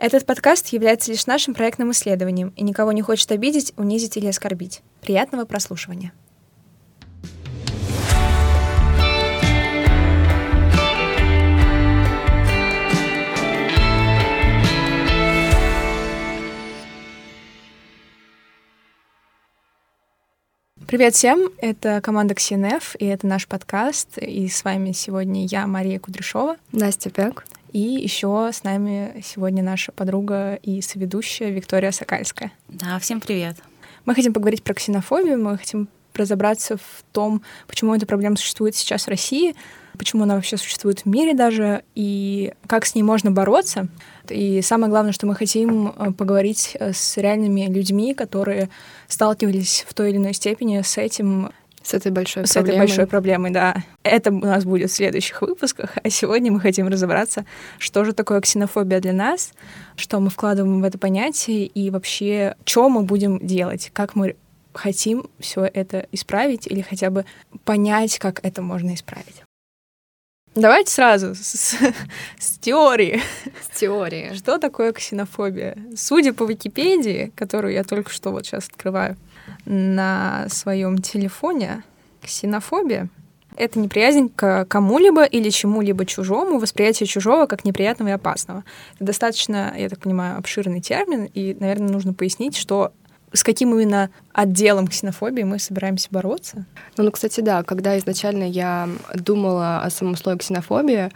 Этот подкаст является лишь нашим проектным исследованием и никого не хочет обидеть, унизить или оскорбить. Приятного прослушивания. Привет всем, это команда XNF, и это наш подкаст, и с вами сегодня я, Мария Кудряшова. Настя Пек. И еще с нами сегодня наша подруга и соведущая Виктория Сокальская. Да, всем привет. Мы хотим поговорить про ксенофобию, мы хотим разобраться в том, почему эта проблема существует сейчас в России, почему она вообще существует в мире даже, и как с ней можно бороться. И самое главное, что мы хотим э, поговорить э, с реальными людьми, которые сталкивались в той или иной степени с этим с этой большой с проблемой. этой большой проблемой, да. Это у нас будет в следующих выпусках, а сегодня мы хотим разобраться, что же такое ксенофобия для нас, что мы вкладываем в это понятие и вообще, что мы будем делать, как мы хотим все это исправить или хотя бы понять, как это можно исправить. Давайте сразу с, с теории. С теории. Что такое ксенофобия? Судя по Википедии, которую я только что вот сейчас открываю на своем телефоне, ксенофобия — это неприязнь к кому-либо или чему-либо чужому, восприятие чужого как неприятного и опасного. Это достаточно, я так понимаю, обширный термин, и, наверное, нужно пояснить, что с каким именно отделом ксенофобии мы собираемся бороться? Ну, ну, кстати, да, когда изначально я думала о самом слое ксенофобии,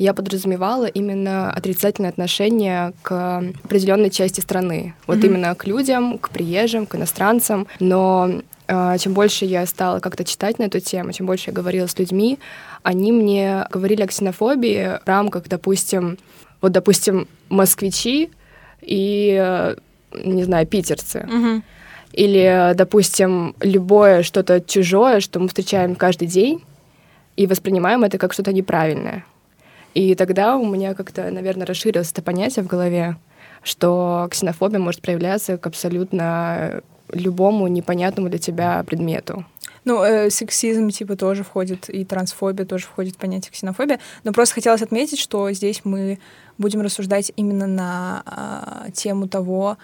я подразумевала именно отрицательное отношение к определенной части страны. Вот mm-hmm. именно к людям, к приезжим, к иностранцам. Но э, чем больше я стала как-то читать на эту тему, чем больше я говорила с людьми, они мне говорили о ксенофобии в рамках, допустим, вот, допустим, москвичи и э, не знаю, питерцы. Угу. Или, допустим, любое что-то чужое, что мы встречаем каждый день, и воспринимаем это как что-то неправильное. И тогда у меня как-то, наверное, расширилось это понятие в голове, что ксенофобия может проявляться к абсолютно любому непонятному для тебя предмету. Ну, э, сексизм, типа, тоже входит, и трансфобия тоже входит в понятие ксенофобия. Но просто хотелось отметить, что здесь мы будем рассуждать именно на э, тему того,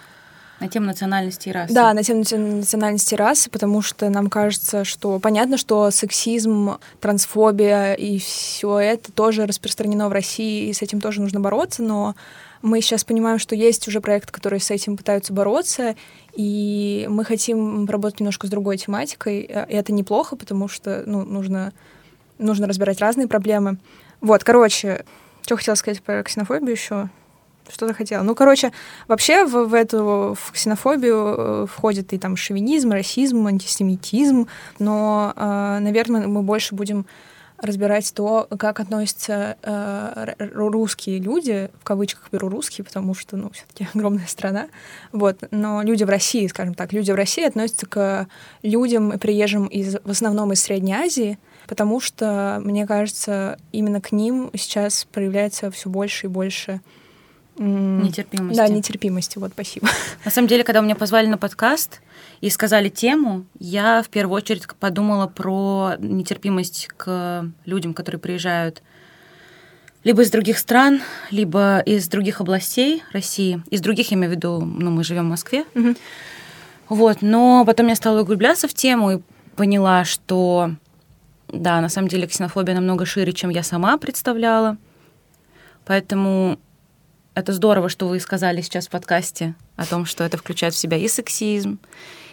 на тему национальности и расы. Да, на тему национальности и расы, потому что нам кажется, что понятно, что сексизм, трансфобия и все это тоже распространено в России, и с этим тоже нужно бороться, но мы сейчас понимаем, что есть уже проекты, которые с этим пытаются бороться, и мы хотим работать немножко с другой тематикой, и это неплохо, потому что ну, нужно, нужно разбирать разные проблемы. Вот, короче, что хотела сказать про ксенофобию еще? Что-то хотела. Ну, короче, вообще в, в эту в ксенофобию э, входит и там шовинизм, расизм, антисемитизм, но, э, наверное, мы больше будем разбирать то, как относятся э, русские люди, в кавычках беру русские, потому что, ну, все-таки огромная страна, вот, но люди в России, скажем так, люди в России относятся к людям приезжим из, в основном из Средней Азии, потому что, мне кажется, именно к ним сейчас проявляется все больше и больше Нетерпимости. Да, нетерпимости, вот, спасибо. На самом деле, когда меня позвали на подкаст и сказали тему, я в первую очередь подумала про нетерпимость к людям, которые приезжают либо из других стран, либо из других областей России. Из других, я имею в виду, ну, мы живем в Москве. Угу. Вот, но потом я стала углубляться в тему и поняла, что, да, на самом деле ксенофобия намного шире, чем я сама представляла. Поэтому это здорово, что вы сказали сейчас в подкасте о том, что это включает в себя и сексизм,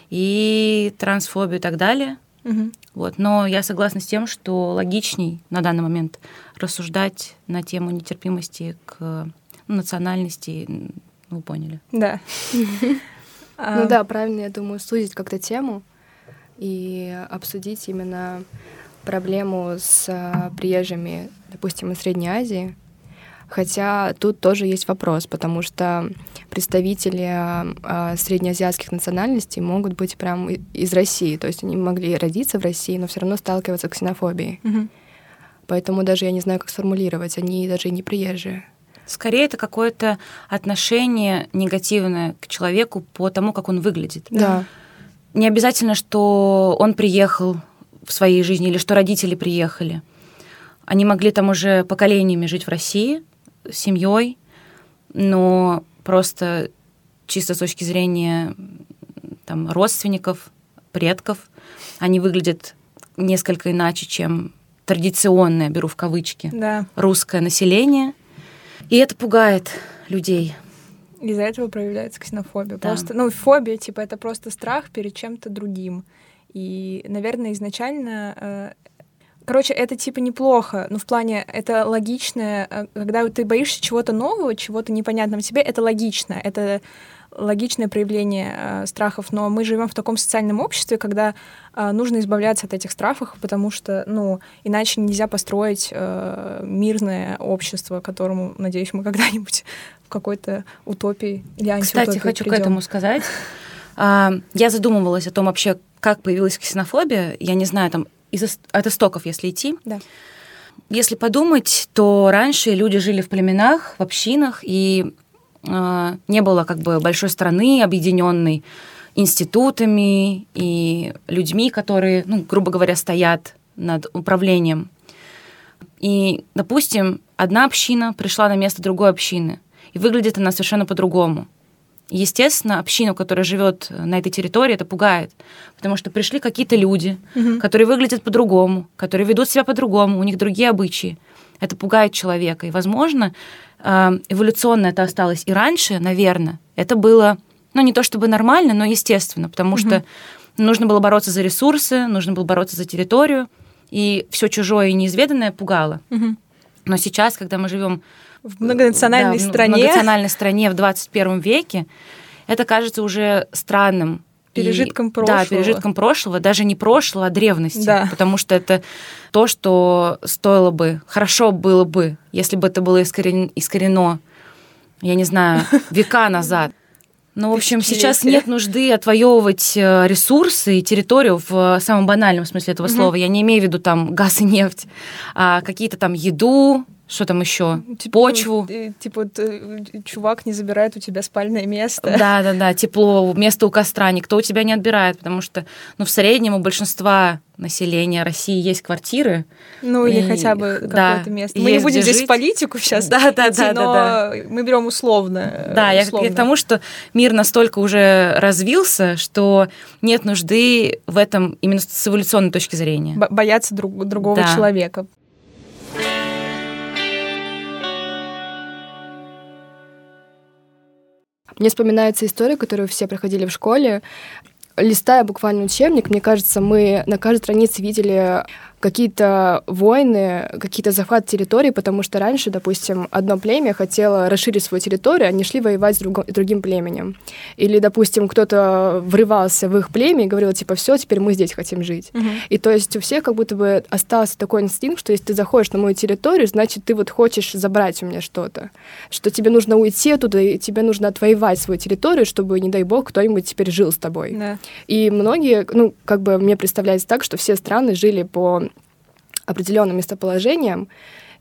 и трансфобию и так далее. Угу. Вот. Но я согласна с тем, что логичней на данный момент рассуждать на тему нетерпимости к ну, национальности. Ну, вы поняли. Да. Ну да, правильно, я думаю, сузить как-то тему и обсудить именно проблему с а, приезжими, допустим, из Средней Азии, Хотя тут тоже есть вопрос, потому что представители э, среднеазиатских национальностей могут быть прям из России, то есть они могли родиться в России, но все равно сталкиваться с ксенофобией. Угу. Поэтому даже я не знаю, как сформулировать, они даже и не приезжие. Скорее, это какое-то отношение негативное к человеку по тому, как он выглядит. Да. Не обязательно, что он приехал в своей жизни или что родители приехали. Они могли там уже поколениями жить в России, семьей, но просто чисто с точки зрения там, родственников, предков, они выглядят несколько иначе, чем традиционное, беру в кавычки, Да. русское население. И это пугает людей. Из-за этого проявляется ксенофобия. Да. Просто, ну, фобия, типа, это просто страх перед чем-то другим. И, наверное, изначально... э, Короче, это типа неплохо, но в плане это логичное, э, когда ты боишься чего-то нового, чего-то непонятного тебе, это логично, это логичное проявление э, страхов, но мы живем в таком социальном обществе, когда э, нужно избавляться от этих страхов, потому что, ну, иначе нельзя построить э, мирное общество, к которому, надеюсь, мы когда-нибудь в какой-то утопии или антиутопии Кстати, хочу к придём. этому сказать. А, Я задумывалась о том вообще, как появилась ксенофобия. Я не знаю, там, из, от истоков, если идти. Да. Если подумать, то раньше люди жили в племенах, в общинах, и а, не было как бы большой страны, объединенной институтами и людьми, которые, ну, грубо говоря, стоят над управлением. И, допустим, одна община пришла на место другой общины, и выглядит она совершенно по-другому. Естественно, общину, которая живет на этой территории, это пугает, потому что пришли какие-то люди, Мгм. которые выглядят по-другому, которые ведут себя по-другому, у них другие обычаи. Это пугает человека. И, возможно, э, эволюционно это осталось и раньше, наверное. Это было, ну, не то чтобы нормально, но естественно, потому что нужно было бороться за ресурсы, нужно было бороться за территорию, и все чужое и неизведанное пугало. Мгм. Но сейчас, когда мы живем В многонациональной да, в стране многонациональной стране в 21 веке, это кажется уже странным. И- Пережитком Да, прошлого. пережитком прошлого, даже не прошлого, а древности. Да. Потому что это то, что стоило бы, хорошо было бы, если бы это было искорен- искорено, я не знаю, века назад. Ну, в общем, сейчас нет нужды отвоевывать э, ресурсы и территорию в э, самом банальном смысле этого Мгм. слова. Я не имею в виду там газ и нефть, а какие-то там еду, что там еще, Типа, почву. э, Типа, э, чувак не забирает у тебя спальное место. Да, да, да, тепло, место у костра никто у тебя не отбирает, потому что, ну, в среднем у большинства населения России есть квартиры. Ну, или И- хотя бы да, какое-то место. Мы не будем здесь жить. в политику сейчас Да, да, идти, да, да, но да. мы берем условно. Да, я, я условно. к тому, что мир настолько уже развился, что нет нужды в этом именно с эволюционной точки зрения. Бо- бояться друг- другого Да. человека. Мне вспоминается история, которую все проходили в школе. Листая буквально учебник, мне кажется, мы на каждой странице видели какие-то войны, какие-то захват территорий, потому что раньше, допустим, одно племя хотело расширить свою территорию, они шли воевать с друго- другим племенем. Или, допустим, кто-то врывался в их племя и говорил, типа, все, теперь мы здесь хотим жить. И то есть у всех как будто бы остался такой инстинкт, что если ты заходишь на мою территорию, значит, ты вот хочешь забрать у меня что-то. Что тебе нужно уйти оттуда, и тебе нужно отвоевать свою территорию, чтобы, не дай бог, кто-нибудь теперь жил с тобой. Да. И многие, ну, как бы мне представляется так, что все страны жили по определенным местоположениям,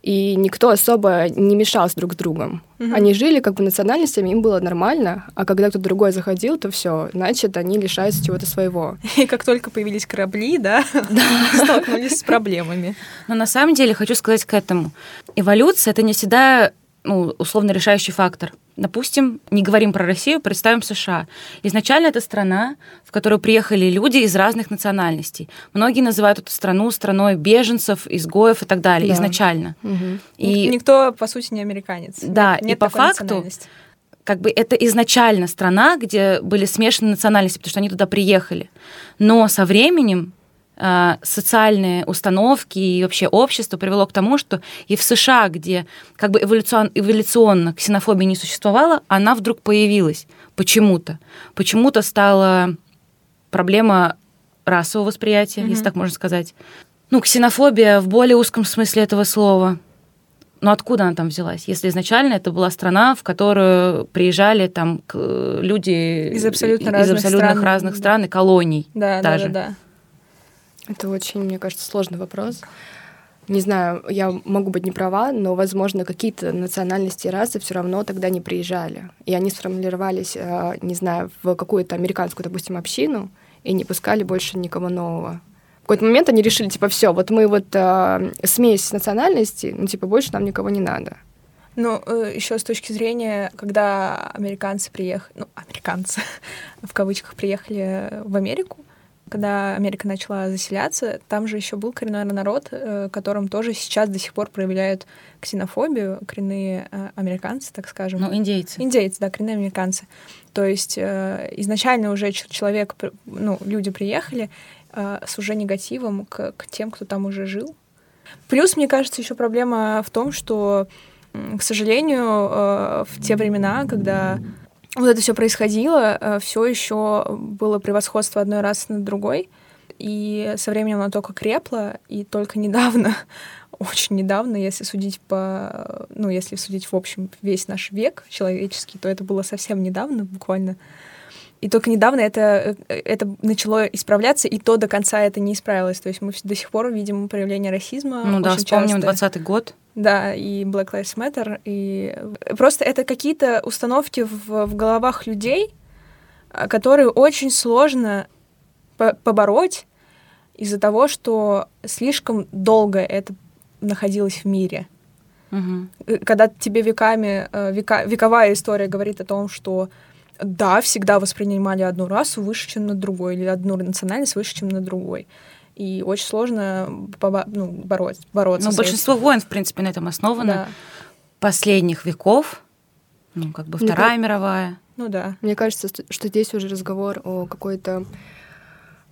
и никто особо не мешался друг с другом. Мгм. Они жили как бы национальностями, им было нормально, а когда кто-то другой заходил, то все, значит, они лишаются чего-то своего. И как только появились корабли, да, столкнулись с проблемами. Но на самом деле хочу сказать к этому. Эволюция это не всегда ну, условно решающий фактор. Допустим, не говорим про Россию, представим США. Изначально это страна, в которую приехали люди из разных национальностей. Многие называют эту страну страной беженцев, изгоев и так далее. Да. Изначально. Мгм. И Никто, по сути, не американец. Да, Нет и по факту как бы это изначально страна, где были смешаны национальности, потому что они туда приехали. Но со временем социальные установки и вообще общество привело к тому, что и в США, где как бы эволюцион, эволюционно ксенофобия не существовала, она вдруг появилась почему-то. Почему-то стала проблема расового восприятия, Мгм. если так можно сказать. Ну, ксенофобия в более узком смысле этого слова. Но откуда она там взялась? Если изначально это была страна, в которую приезжали там к- люди Из абсолютно из разных абсолютно стран. разных Да. стран и колоний. Да, да, даже. да, да. Это очень, мне кажется, сложный вопрос. Не знаю, я могу быть не права, но, возможно, какие-то национальности и расы все равно тогда не приезжали. И они сформулировались, э, не знаю, в какую-то американскую, допустим, общину и не пускали больше никого нового. В какой-то момент они решили, типа, все, вот мы вот э, смесь национальностей, ну, типа, больше нам никого не надо. Ну, э, еще с точки зрения, когда американцы приехали, ну, американцы, в кавычках, приехали в Америку, когда Америка начала заселяться, там же еще был коренной народ, э, которым тоже сейчас до сих пор проявляют ксенофобию, коренные э, американцы, так скажем. Ну, индейцы. Индейцы, да, коренные американцы. То есть изначально уже человек, ну, люди приехали с уже негативом к, к тем, кто там уже жил. Плюс, мне кажется, еще проблема в том, что к сожалению, э, в те времена, когда вот это все происходило, э, все еще было превосходство одной расы над другой. И со временем оно только крепло, и только недавно, очень недавно, если судить по, ну, если судить в общем весь наш век человеческий, то это было совсем недавно, буквально и только недавно это, э, это начало исправляться, и то до конца это не исправилось. То есть мы до сих пор видим проявление расизма. Ну да, вспомним часто. 20 год. Да, и Black Lives Matter. И просто это какие-то установки в, в головах людей, а, которые очень сложно по побороть из-за того, что слишком долго это находилось в мире. Угу. Когда тебе веками, э, века, вековая история говорит о том, что да, всегда воспринимали одну расу выше, чем на другой, или одну национальность выше, чем на другой. И очень сложно поба- ну, бороть, бороться. Ну, большинство этим. войн, в принципе, на этом основано. Да. Последних веков, ну, как бы Вторая Мне мировая. Ну да. Мне кажется, что здесь уже разговор о какой-то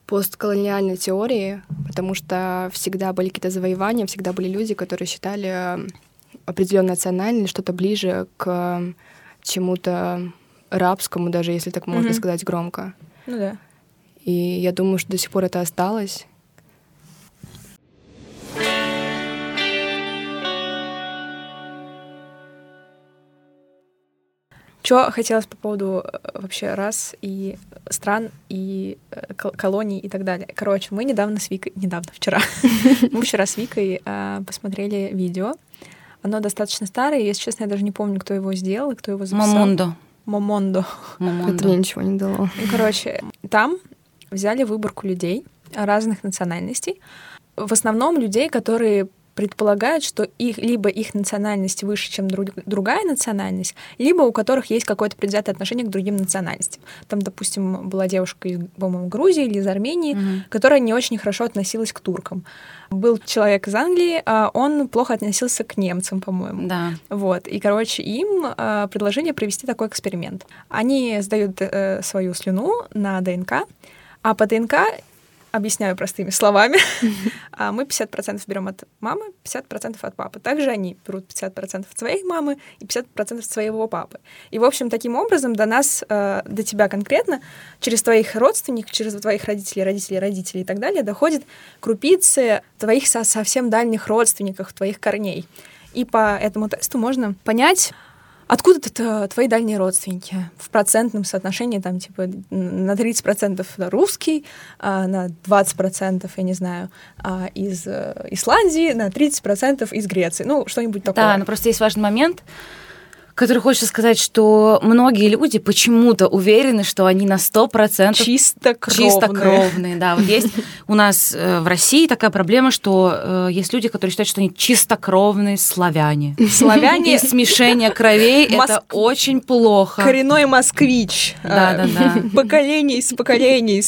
постколониальной теории, потому что всегда были какие-то завоевания, всегда были люди, которые считали определенную национальность что-то ближе к чему-то рабскому, даже если так можно mm-hmm. сказать громко. Ну да. И я думаю, что до сих пор это осталось. Что хотелось по поводу э, вообще рас и стран и э, колоний и так далее. Короче, мы недавно с Викой, недавно, вчера, мы вчера с Викой э, посмотрели видео. Оно достаточно старое, если честно, я даже не помню, кто его сделал и кто его записал. Мамондо. Момондо. Момондо. Это мне ничего не дало. Ну, короче, там взяли выборку людей разных национальностей. В основном людей, которые предполагают, что их, либо их национальность выше, чем друг, другая национальность, либо у которых есть какое-то предвзятое отношение к другим национальностям. Там, допустим, была девушка из, по-моему, Грузии или из Армении, mm-hmm. которая не очень хорошо относилась к туркам. Был человек из Англии, а он плохо относился к немцам, по-моему. Да. Вот. И, короче, им а, предложили провести такой эксперимент. Они сдают э, свою слюну на ДНК, а по ДНК объясняю простыми словами, а мы 50% берем от мамы, 50% от папы. Также они берут 50% от своей мамы и 50% от своего папы. И, в общем, таким образом до нас, э, до тебя конкретно, через твоих родственников, через твоих родителей, родителей, родителей и так далее, доходит крупицы твоих совсем дальних родственников, твоих корней. И по этому тесту можно понять, Откуда это твои дальние родственники? В процентном соотношении там типа на 30% русский, а на 20%, я не знаю, а из э, Исландии, на 30% из Греции. Ну, что-нибудь такое. Да, но просто есть важный момент который хочется сказать, что многие люди почему-то уверены, что они на 100% чистокровные. чистокровные. Да, вот есть у нас э, в России такая проблема, что э, есть люди, которые считают, что они чистокровные славяне. Славяне. И смешение кровей — это очень плохо. Коренной москвич. Да, да, да. Поколений из поколений,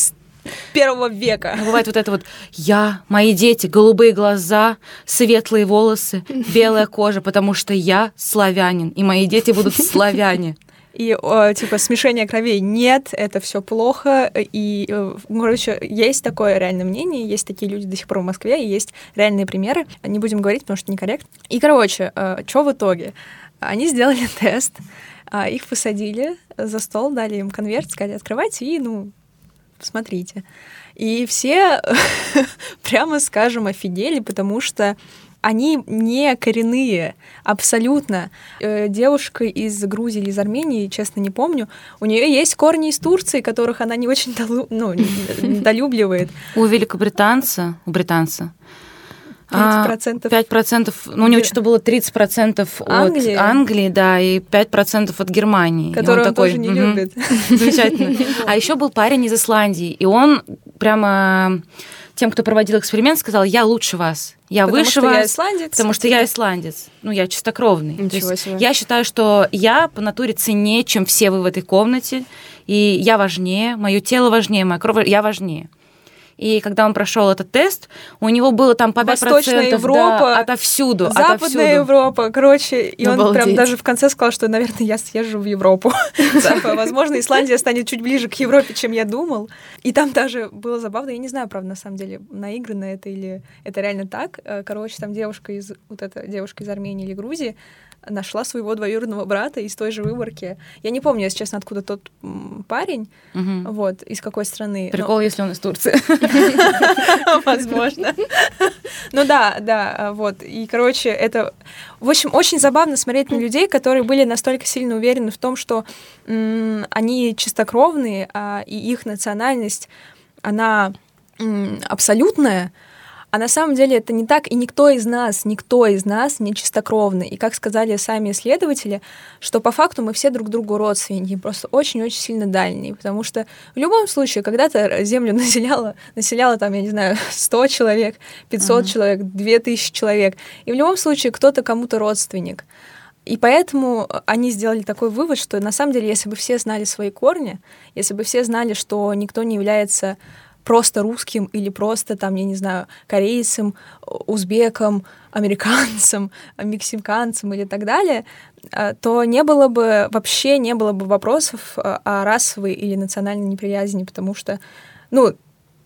первого века. Но бывает вот это вот «я», «мои дети», голубые глаза, светлые волосы, белая кожа, потому что я славянин, и мои дети будут славяне. И, типа, смешения кровей нет, это все плохо. И, э, короче, есть такое реальное мнение, есть такие люди до сих пор в Москве, и есть реальные примеры. Не будем говорить, потому что некорректно. И, короче, э, что в итоге? Они сделали тест, а, их посадили за стол, дали им конверт, сказали, открывайте, и, ну, смотрите. И все, прямо скажем, офигели, потому что они не коренные, абсолютно. Э, девушка из Грузии или из Армении, честно не помню, у нее есть корни из Турции, которых она не очень долу, ну, недолюбливает. У великобританца, у британца 5%. 5%, ну у него что-то было 30% Англии. от Англии, да, и 5% от Германии. Которую он, он такой, тоже не любит. Замечательно. А еще был парень из Исландии, и он прямо тем, кто проводил эксперимент, сказал, я лучше вас, я Потому выше что вас, я исландец. потому что я исландец, ну я чистокровный. То Ничего себе. я считаю, что я по натуре ценнее, чем все вы в этой комнате, и я важнее, мое тело важнее, моя кровь, я важнее. И когда он прошел этот тест, у него было там по 5% Восточная Европа, да, отовсюду, Западная отовсюду. Европа, короче, и он прям Обалдеть. даже в конце сказал, что, наверное, я съезжу в Европу. Типа, Возможно, Исландия станет чуть ближе к Европе, чем я думал. И там даже было забавно, я не знаю, правда, на самом деле, наиграно это или это реально так. Э, Короче, там девушка из, вот эта девушка из Армении или Грузии нашла своего двоюродного брата из той же выборки. Я не помню, если честно, откуда тот парень, Мгм. вот, из какой страны. но- Прикол, если он из Турции. Возможно. Ну да, да, вот. И, короче, это... В общем, очень забавно смотреть на людей, которые были настолько сильно уверены в том, что они чистокровные, а, и их национальность, она абсолютная, а на самом деле это не так, и никто из нас, никто из нас не чистокровный. И как сказали сами исследователи, что по факту мы все друг другу родственники, просто очень-очень сильно дальние, потому что в любом случае, когда-то Землю населяло, населяло там, я не знаю, 100 человек, 500 Мгм. человек, 2000 человек, и в любом случае кто-то кому-то родственник. И поэтому они сделали такой вывод, что на самом деле, если бы все знали свои корни, если бы все знали, что никто не является просто русским или просто там, я не знаю, корейцем, узбеком, американцем, мексиканцем или так далее, э, то не было бы, вообще не было бы вопросов э, о расовой или национальной неприязни, потому что, ну,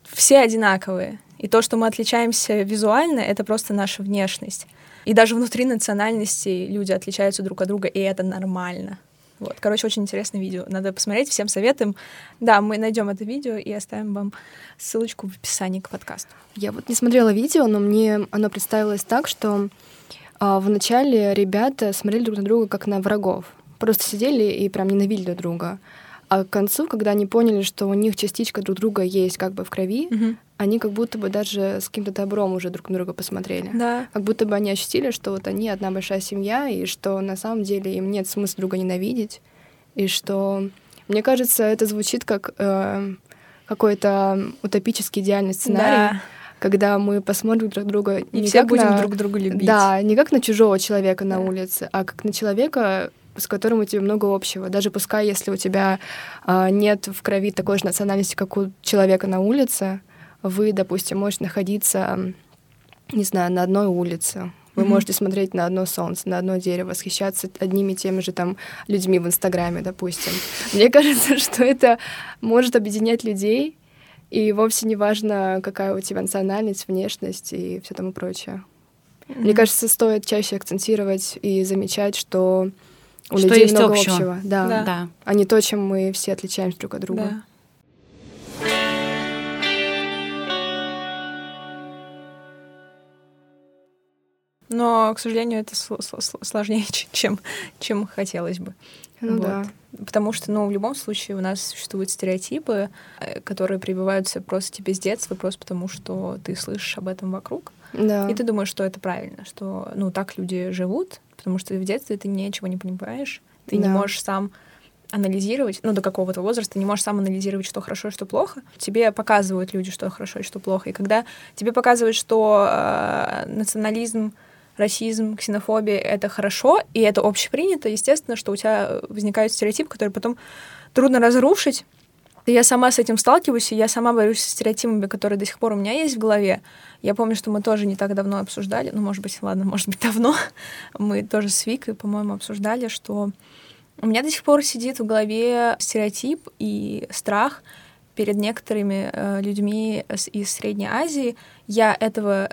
все одинаковые. И то, что мы отличаемся визуально, это просто наша внешность. И даже внутри национальностей люди отличаются друг от друга, и это нормально. Вот, короче, очень интересное видео. Надо посмотреть, всем советуем. Да, мы найдем это видео и оставим вам ссылочку в описании к подкасту. Я вот не смотрела видео, но мне оно представилось так, что а, вначале ребята смотрели друг на друга как на врагов. Просто сидели и прям ненавидели друг друга. А к концу, когда они поняли, что у них частичка друг друга есть как бы в крови, они как будто бы даже с каким-то добром уже друг на друга посмотрели. Да. Как будто бы они ощутили, что вот они одна большая семья, и что на самом деле им нет смысла друга ненавидеть, и что, мне кажется, это звучит как э, какой-то утопический идеальный сценарий, Да. когда мы посмотрим друг друга И не все как будем на- друг друга любить. Да, не как на чужого человека на Да. улице, а как на человека, с которым у тебя много общего. Даже пускай, если у тебя а, нет в крови такой же национальности, как у человека на улице, вы, допустим, можете находиться, не знаю, на одной улице. Вы Мгм. можете смотреть на одно солнце, на одно дерево, восхищаться одними и теми же там людьми в Инстаграме, допустим. Мне кажется, что это может объединять людей, и вовсе не важно, какая у тебя национальность, внешность и все тому прочее. Мне Мгм. кажется, стоит чаще акцентировать и замечать, что у Что людей есть много общего. общего. Да. Да. Да. А не то, чем мы все отличаемся друг от друга. Да. Но, к сожалению, это сл- сл- сл- сложнее, чем, чем хотелось бы. Ну Вот. да. Потому что, ну, в любом случае у нас существуют стереотипы, э, которые прививаются просто тебе с детства, просто потому что ты слышишь об этом вокруг. Да. И ты думаешь, что это правильно, что, ну, так люди живут, потому что в детстве ты ничего не понимаешь, ты не Да. можешь сам анализировать, ну, до какого-то возраста, не можешь сам анализировать, что хорошо и что плохо. Тебе показывают люди, что хорошо и что плохо. И когда тебе показывают, что э, национализм, расизм, ксенофобия — это хорошо, и это общепринято, естественно, что у тебя возникает стереотип, который потом трудно разрушить. И я сама с этим сталкиваюсь, и я сама борюсь со стереотипами, которые до сих пор у меня есть в голове. Я помню, что мы тоже не так давно обсуждали, ну, может быть, ладно, может быть, давно, мы тоже с Викой, по-моему, обсуждали, что у меня до сих пор сидит в голове стереотип и страх перед некоторыми э, людьми с- из Средней Азии. Я этого,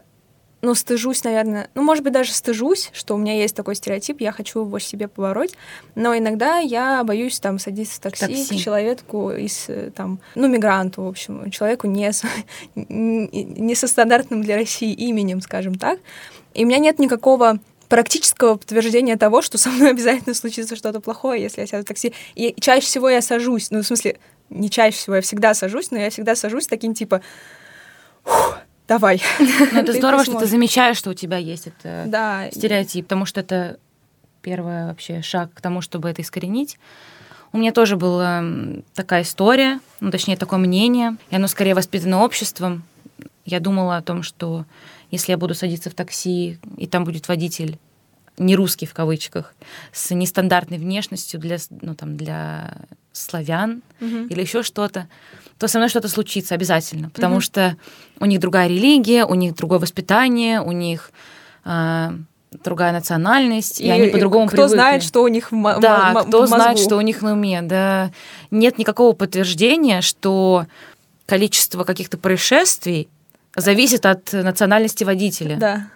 ну, стыжусь, наверное, ну, может быть, даже стыжусь, что у меня есть такой стереотип, я хочу его себе побороть, но иногда я боюсь там садиться в такси, такси. к человеку из, э, там, ну, мигранту, в общем, человеку не, с- не со стандартным для России именем, скажем так. И у меня нет никакого практического подтверждения того, что со мной обязательно случится что-то плохое, если я сяду в такси. И чаще всего я сажусь, ну, в смысле, не чаще всего, я всегда сажусь, но я всегда сажусь таким типа, «Фух, давай. Но это Ты здорово, что ты замечаешь, что у тебя есть это Да. стереотип, потому что это первый вообще шаг к тому, чтобы это искоренить. У меня тоже была такая история, ну, точнее, такое мнение, и оно скорее воспитано обществом. Я думала о том, что если я буду садиться в такси, и там будет водитель не русский в кавычках, с нестандартной внешностью для, ну, там, для славян Мгм. или еще что-то, то со мной что-то случится обязательно, потому Мгм. что у них другая религия, у них другое воспитание, у них а, другая национальность, и, они по-другому кто привыкли. знает, что у них в, мо- Да, мо- кто в знает, мозгу. что у них на уме. Да, нет никакого подтверждения, что количество каких-то происшествий зависит от национальности водителя. Да.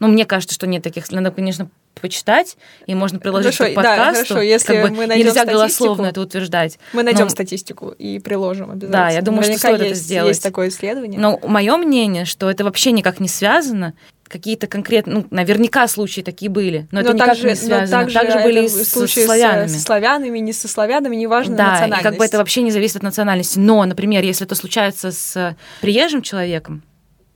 Ну, мне кажется, что нет таких. Надо, конечно, почитать, и можно приложить Хорошо, к да, подкасту. хорошо, если как бы мы найдем нельзя голословно это утверждать. Мы найдем Но- статистику и приложим обязательно. Да, я думаю, что Наверняка стоит это есть, сделать. Есть такое исследование. Но мое мнение, что это вообще никак не связано. Какие-то конкретные, ну, наверняка случаи такие были, но, это никак также, не связано. но также также были и это с, случаи с славянами. Со, славянами, не со славянами, неважно Да, национальность. как бы это вообще не зависит от национальности. Но, например, если это случается с приезжим человеком,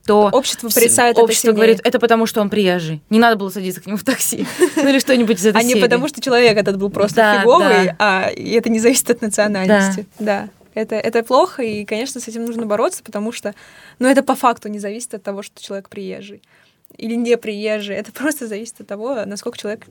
то Общество порицает это общество сильнее. говорит, это потому, что он приезжий. Не надо было садиться к нему в такси. Ну или что-нибудь из этой А не потому, что человек этот был просто Да, фиговый, да. а это не зависит от национальности. Да. Это, это плохо, и, конечно, с этим нужно бороться, потому что, ну, это по факту не зависит от того, что человек приезжий или не приезжий. Это просто зависит от того, насколько человек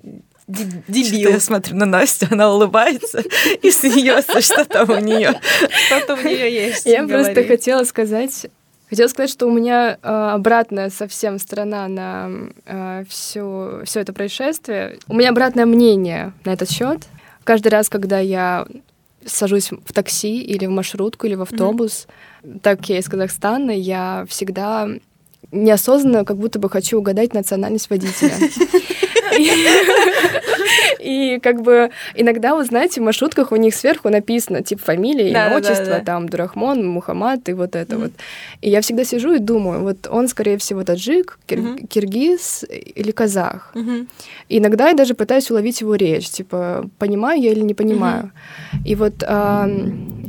де- дебил. Я смотрю на Настю, она улыбается и смеется, что там у нее. Что-то у нее есть. Я просто хотела сказать, хотела сказать, что у меня э, обратная совсем сторона на все, все это происшествие. У меня обратное мнение на этот счет. Каждый раз, когда я сажусь в такси или в маршрутку или в автобус, так как я из Казахстана, я всегда неосознанно как будто бы хочу угадать национальность водителя. И как бы иногда, вы знаете, в маршрутках у них сверху написано, типа, фамилия, имя, отчество, там, Дурахмон, Мухаммад и вот это вот. И я всегда сижу и думаю, вот он, скорее всего, таджик, киргиз или казах. И иногда я даже пытаюсь уловить его речь, типа, понимаю я или не понимаю. И вот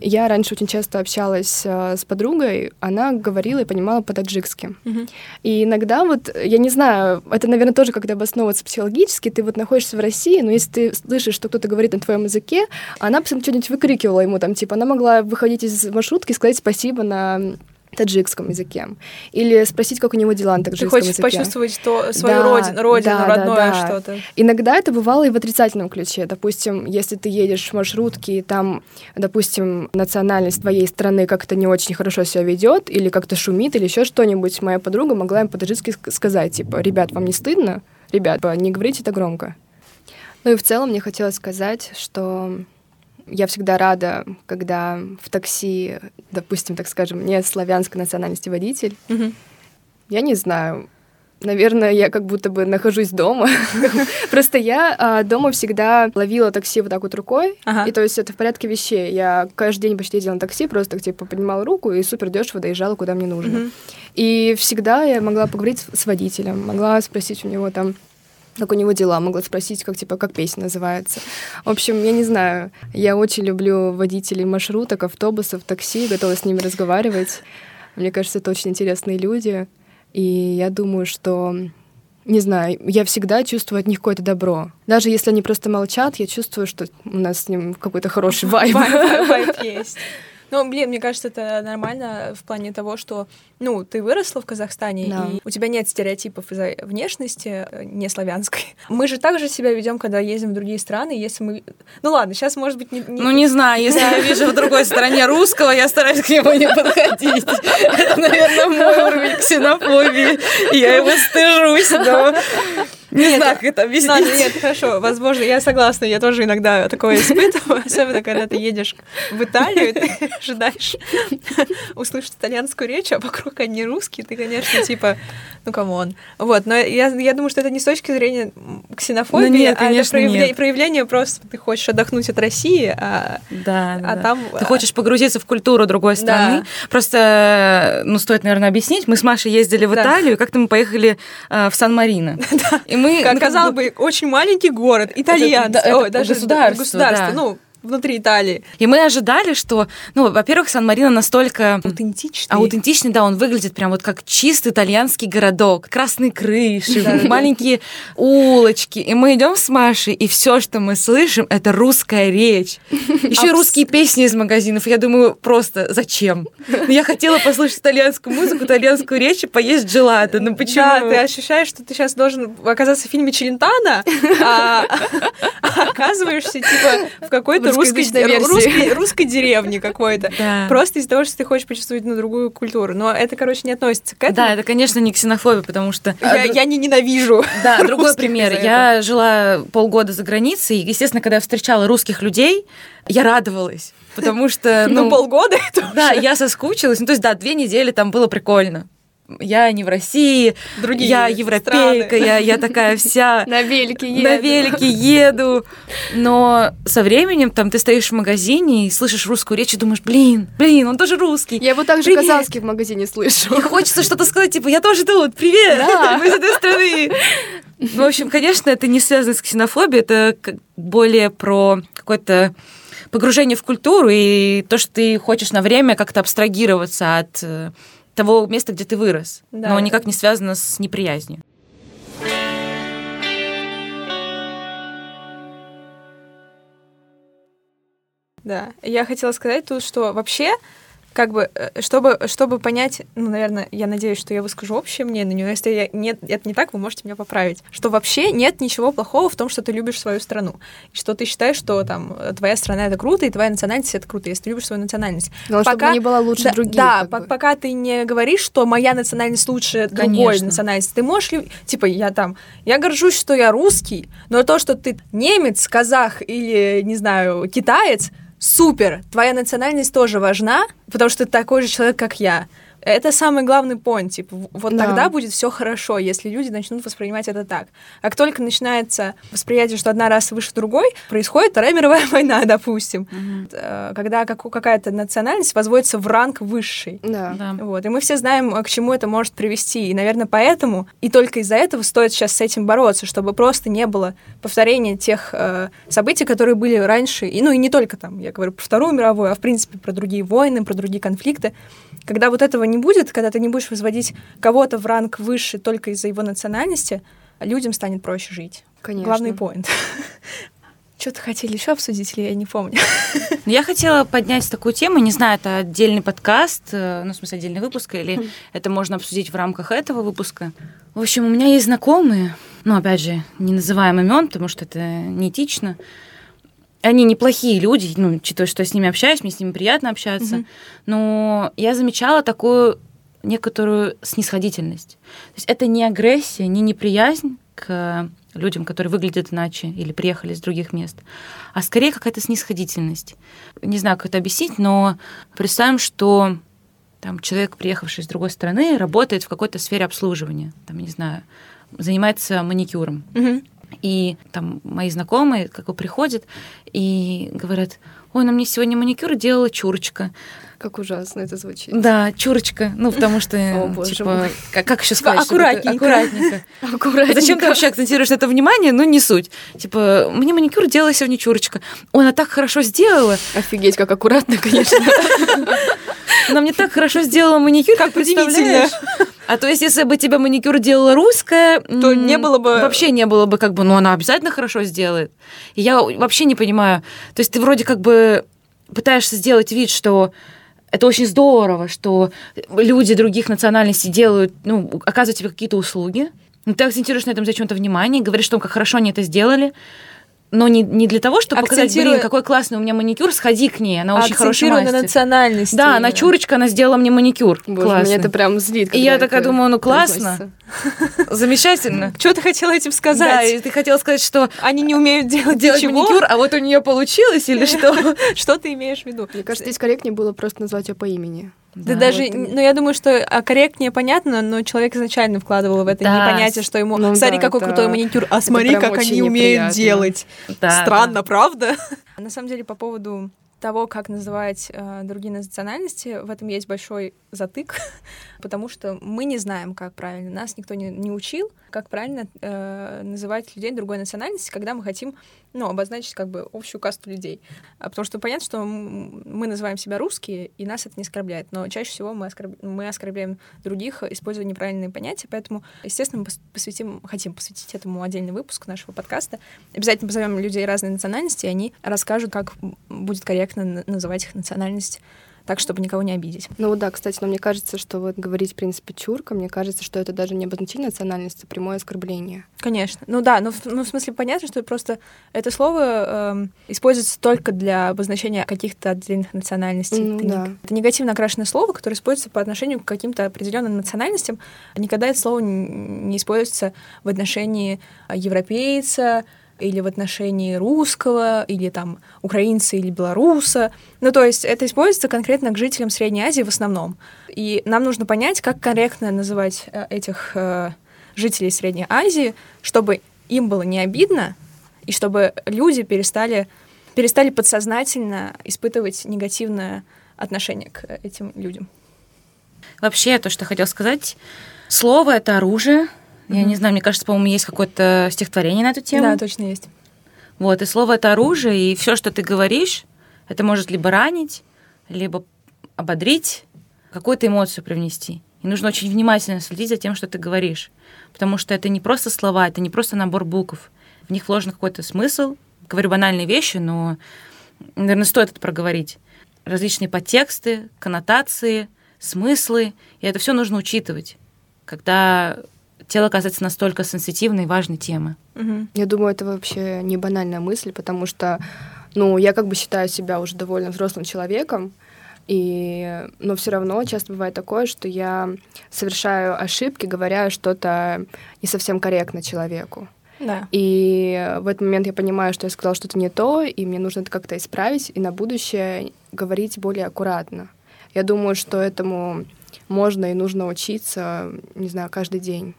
я раньше очень часто общалась а, с подругой, она говорила и понимала по-таджикски. Мгм. И иногда вот, я не знаю, это, наверное, тоже как-то обосновывается психологически, ты вот находишься в России, но если ты слышишь, что кто-то говорит на твоем языке, она постоянно что-нибудь выкрикивала ему, там, типа, она могла выходить из маршрутки и сказать спасибо на таджикском языке. Или спросить, как у него дела на Ты таджикском хочешь языке. почувствовать то, свою Да, родину, родину да, да, родное да. что-то. Иногда это бывало и в отрицательном ключе. Допустим, если ты едешь в маршрутке, и там, допустим, национальность твоей страны как-то не очень хорошо себя ведет, или как-то шумит, или еще что-нибудь, моя подруга могла им по-таджикски ск- сказать, типа, ребят, вам не стыдно? Ребят, не говорите это громко. Ну и в целом мне хотелось сказать, что я всегда рада, когда в такси, допустим, так скажем, не славянской национальности водитель. Мгм. Я не знаю. Наверное, я как будто бы нахожусь дома. Просто я а, дома всегда ловила такси вот так вот рукой. Ага. И то есть это в порядке вещей. Я каждый день почти ездила на такси, просто типа поднимала руку и супер дешево доезжала, куда мне нужно. И всегда я могла поговорить с водителем, могла спросить у него там, как у него дела, могла спросить, как типа, как песня называется. В общем, я не знаю, я очень люблю водителей маршруток, автобусов, такси, готова с ними разговаривать. Мне кажется, это очень интересные люди, и я думаю, что не знаю, я всегда чувствую от них какое-то добро. Даже если они просто молчат, я чувствую, что у нас с ним какой-то хороший вайб. Вайб- есть. Ну, блин, мне кажется, это нормально в плане того, что, ну, ты выросла в Казахстане, Да. и у тебя нет стереотипов из-за внешности э, не славянской. Мы же также себя ведем, когда ездим в другие страны, если мы... Ну ладно, сейчас, может быть, не... не- Ну, не знаю, если я вижу в другой стороне русского, я стараюсь к нему не подходить. Это, наверное, мой уровень ксенофобии. Я его стыжусь, но не Нет, знаю, как это объяснить. нет, хорошо, возможно, я согласна, я тоже иногда такое испытываю, особенно когда ты едешь в Италию, и ты ожидаешь услышать итальянскую речь, а вокруг одни русские, ты, конечно, типа, ну, come on. Вот, но я, я думаю, что это не с точки зрения ксенофобии, Ну, нет, а это конечно, проявле- нет. проявление просто, ты хочешь отдохнуть от России, а, Да, да, а да. там... Ты хочешь погрузиться в культуру другой страны. Просто, ну, стоит, наверное, объяснить. Мы с Машей ездили в Да. Италию, как-то мы поехали э, в Сан-Марино. И мы, ну, казалось бы, очень маленький город, итальянцы, даже государство, государство, да. ну, внутри Италии. И мы ожидали, что, ну, во-первых, Сан-Марино настолько Аутентичный. аутентичный, да, он выглядит прям вот как чистый итальянский городок. Красные крыши, маленькие улочки. И мы идем с Машей, и все, что мы слышим, это русская речь. Еще и русские песни из магазинов. Я думаю, просто зачем? Я хотела послушать итальянскую музыку, итальянскую речь и поесть джелато. Ну почему? Да, ты ощущаешь, что ты сейчас должен оказаться в фильме Челентана, а оказываешься типа в какой-то русской, версии. русской, русской деревне какой-то. Да. Просто из-за того, что ты хочешь почувствовать ну, другую культуру. Но это, короче, не относится к этому. Да, это, конечно, не ксенофобия, потому что... Я, я не ненавижу. Да, другой пример. Я жила полгода за границей, и, естественно, когда я встречала русских людей, я радовалась, потому что... Ну, полгода это Да, я соскучилась. Ну, то есть, да, две недели там было прикольно. Я не в России, другие я европейка, страны. я, я такая вся На велике еду. на велике еду. Но со временем там ты стоишь в магазине и слышишь русскую речь и думаешь, блин, блин, он тоже русский. Я его также Привет. казахский в магазине слышу. И хочется что-то сказать, типа, я тоже тут, привет, Да. мы из этой страны. Ну, в общем, конечно, это не связано с ксенофобией, это более про какое-то погружение в культуру и то, что ты хочешь на время как-то абстрагироваться от э, того места, где ты вырос, Да. но никак не связано с неприязнью. Да, я хотела сказать тут, что вообще, как бы, э, чтобы, чтобы понять, ну, наверное, я надеюсь, что я выскажу общее мнение, но если я, нет, это не так, вы можете меня поправить, что вообще нет ничего плохого в том, что ты любишь свою страну, и что ты считаешь, что там э, твоя страна — это круто, и твоя национальность — это круто, если ты любишь свою национальность. Главное, чтобы Пока- не была лучше да, других. Да, по- бы. пока ты не говоришь, что моя национальность лучше другой Конечно. национальности, ты можешь типа, я там, я горжусь, что я русский, но то, что ты немец, казах или, не знаю, китаец, супер, твоя национальность тоже важна, потому что ты такой же человек, как я. Это самый главный point. Типа, вот Да. тогда будет все хорошо, если люди начнут воспринимать это так. Как только начинается восприятие, что одна раса выше другой, происходит Вторая мировая война, допустим. Э, Когда как- какая-то национальность возводится в ранг высший. Да. Да. Вот. И мы все знаем, а, к чему это может привести. И, наверное, поэтому и только из-за этого стоит сейчас с этим бороться, чтобы просто не было повторения тех э, событий, которые были раньше. И, ну и не только там, я говорю про Вторую мировую, а в принципе про другие войны, про другие конфликты. Когда вот этого не будет, когда ты не будешь возводить кого-то в ранг выше только из-за его национальности, людям станет проще жить. Конечно. Главный поинт. Что-то хотели еще обсудить, или я не помню. Я хотела поднять такую тему, не знаю, это отдельный подкаст, э, ну, в смысле, отдельный выпуск, или это можно обсудить в рамках этого выпуска. В общем, у меня есть знакомые, ну, опять же, не называем имен, потому что это неэтично. Они неплохие люди, ну, учитывая, что я с ними общаюсь, мне с ними приятно общаться. Мгм. Но я замечала такую некоторую снисходительность. То есть это не агрессия, не неприязнь к людям, которые выглядят иначе или приехали из других мест, а скорее какая-то снисходительность. Не знаю, как это объяснить, но представим, что там человек, приехавший из другой страны, работает в какой-то сфере обслуживания, там, не знаю, занимается маникюром. Мгм. И там мои знакомые как бы приходят и говорят, ой, ну мне сегодня маникюр делала чурочка. Как ужасно это звучит. Да, чурочка. Ну, потому что, О, типа, как, как еще Типа, сказать? аккуратненько. Аккуратненько. Аккуратненько. Зачем ты вообще акцентируешь на это внимание? Ну, не суть. Типа, мне маникюр делала сегодня чурочка. Ой, она так хорошо сделала. Офигеть, как аккуратно, конечно. Она мне так хорошо сделала маникюр. Как представляешь? А то есть, если бы тебе маникюр делала русская, То не было бы- Вообще не было бы как бы, ну, она обязательно хорошо сделает. И я вообще не понимаю. То есть ты вроде как бы пытаешься сделать вид, что это очень здорово, что люди других национальностей делают, ну, оказывают тебе какие-то услуги. Но ты акцентируешь на этом зачем-то внимание, говоришь, что как хорошо они это сделали, но не, не для того, чтобы показать, блин, какой классный у меня маникюр, сходи к ней, она очень хороший Акцентируя на мастер. национальности. Да, она чурочка, она сделала мне маникюр. Боже, Классно. меня это прям злит. И я такая думаю, ну классно, замечательно. Что ты хотела этим Да, сказать? и ты хотела сказать, что Они не умеют делать, делать маникюр, а вот у нее получилось или что? Что ты имеешь в виду? Мне кажется, здесь корректнее было просто назвать ее по имени. Да, Да, даже, вот ну я думаю, что а, корректнее понятно, но человек изначально вкладывал в это Да, непонятие, что ему, ну смотри, да, какой это- крутой маникюр, а смотри, как они умеют неприятно. делать. Да, Странно, правда? На самом деле, по поводу того, как называть э, другие национальности, в этом есть большой затык, потому что мы не знаем, как правильно. Нас никто не, не учил, как правильно э, называть людей другой национальности, когда мы хотим ну, обозначить как бы общую касту людей. А потому что понятно, что мы называем себя русские, и нас это не оскорбляет, но чаще всего мы, оскорб... мы оскорбляем других, используя неправильные понятия, поэтому, естественно, мы посвятим, хотим посвятить этому отдельный выпуск нашего подкаста. Обязательно позовем людей разной национальности, и они расскажут, как будет корректно называть их национальность так, чтобы никого не обидеть. Ну да, кстати, но мне кажется, что вот говорить, в принципе, чурка, мне кажется, что это даже не обозначение национальности, а прямое оскорбление. Конечно. Ну да, но в, ну, в смысле понятно, что просто это слово э, используется только для обозначения каких-то отдельных национальностей. Ну, это, да. не, это негативно окрашенное слово, которое используется по отношению к каким-то определенным национальностям. Никогда это слово не используется в отношении европейца, или в отношении русского, или там украинца или белоруса. Ну, то есть это используется конкретно к жителям Средней Азии в основном. И нам нужно понять, как корректно называть э, этих э, жителей Средней Азии, чтобы им было не обидно, и чтобы люди перестали, перестали подсознательно испытывать негативное отношение к этим людям. Вообще, то, что хотел сказать, слово — это оружие, я не знаю, мне кажется, по-моему, есть какое-то стихотворение на эту тему. Да, точно есть. Вот, и слово это оружие, и все, что ты говоришь, это может либо ранить, либо ободрить, какую-то эмоцию привнести. И нужно очень внимательно следить за тем, что ты говоришь. Потому что это не просто слова, это не просто набор букв. В них вложен какой-то смысл. Говорю банальные вещи, но, наверное, стоит это проговорить. Различные подтексты, коннотации, смыслы. И это все нужно учитывать, когда тело оказывается настолько сенситивной и важной темы. Угу. Я думаю, это вообще не банальная мысль, потому что, ну, я как бы считаю себя уже довольно взрослым человеком, и, но все равно часто бывает такое, что я совершаю ошибки, говоря что-то не совсем корректно человеку. Да. И в этот момент я понимаю, что я сказала что-то не то, и мне нужно это как-то исправить, и на будущее говорить более аккуратно. Я думаю, что этому можно и нужно учиться, не знаю, каждый день.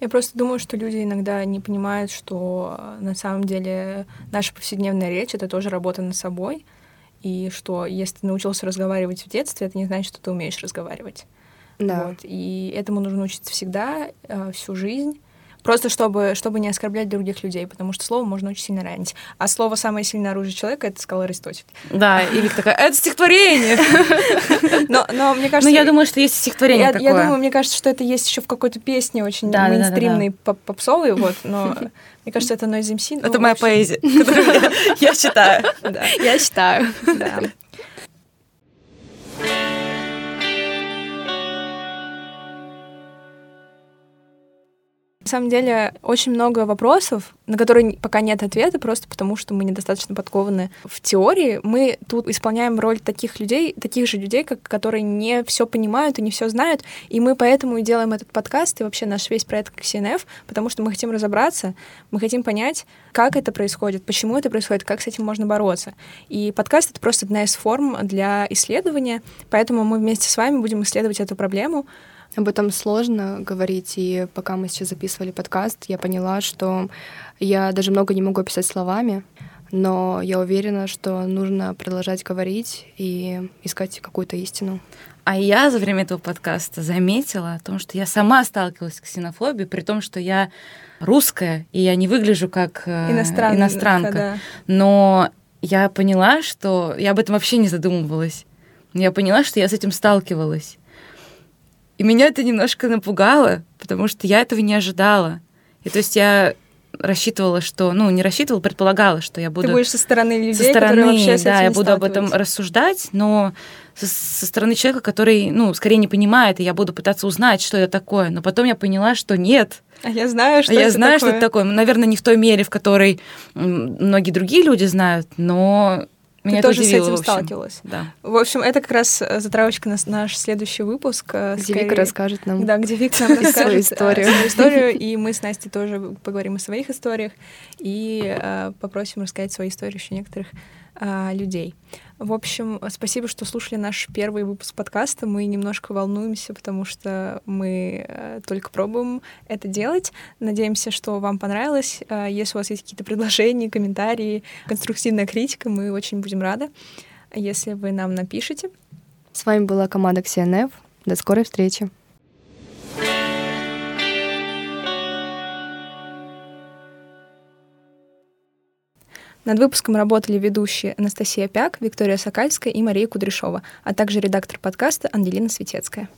Я просто думаю, что люди иногда не понимают, что э, на самом деле наша повседневная речь — это тоже работа над собой, и что если ты научился разговаривать в детстве, это не значит, что ты умеешь разговаривать. Да. Вот. И этому нужно учиться всегда, э, всю жизнь. Просто чтобы, чтобы не оскорблять других людей, потому что слово можно очень сильно ранить. А слово «самое сильное оружие человека» — это сказал Аристотель. Да, и Вик такая, это стихотворение! Но, но мне кажется... Ну, я думаю, что есть стихотворение я, такое. Я думаю, мне кажется, что это есть еще в какой-то песне очень да, мейнстримной, да, да, да. попсовой, вот, но мне кажется, это Noise MC. Это моя поэзия, которую я читаю. Я читаю, да. На самом деле очень много вопросов, на которые пока нет ответа, просто потому что мы недостаточно подкованы в теории. Мы тут исполняем роль таких людей, таких же людей, как, которые не все понимают и не все знают, и мы поэтому и делаем этот подкаст и вообще наш весь проект CNF, потому что мы хотим разобраться, мы хотим понять, как это происходит, почему это происходит, как с этим можно бороться. И подкаст — это просто одна из форм для исследования, поэтому мы вместе с вами будем исследовать эту проблему, об этом сложно говорить, и пока мы сейчас записывали подкаст, я поняла, что я даже много не могу описать словами, но я уверена, что нужно продолжать говорить и искать какую-то истину. А я за время этого подкаста заметила о том, что я сама сталкивалась с ксенофобией, при том, что я русская, и я не выгляжу как э, Иностран... иностранка. Да. Но я поняла, что я об этом вообще не задумывалась. Я поняла, что я с этим сталкивалась. И меня это немножко напугало, потому что я этого не ожидала. И то есть я рассчитывала, что, ну, не рассчитывала, предполагала, что я буду... Ты будешь со стороны людей, со стороны, вообще с да, я буду об этом рассуждать, но со, со стороны человека, который, ну, скорее не понимает, и я буду пытаться узнать, что это такое. Но потом я поняла, что нет. А я знаю, что а это я знаю, такое. что это такое. Наверное, не в той мере, в которой многие другие люди знают, но меня Ты тоже удивило, с этим сталкивалась. Да. В общем, это как раз э, затравочка на наш следующий выпуск. Э, где скорее... Вика расскажет нам Да, где Вика нам расскажет свою историю. свою историю, и мы с Настей тоже поговорим о своих историях и э, попросим рассказать свои истории еще некоторых э, людей. В общем, спасибо, что слушали наш первый выпуск подкаста. Мы немножко волнуемся, потому что мы э, только пробуем это делать. Надеемся, что вам понравилось. Э, если у вас есть какие-то предложения, комментарии, конструктивная критика, мы очень будем рады, если вы нам напишите. С вами была команда XNF. До скорой встречи. Над выпуском работали ведущие Анастасия Пяк, Виктория Сокальская и Мария Кудряшова, а также редактор подкаста Ангелина Светецкая.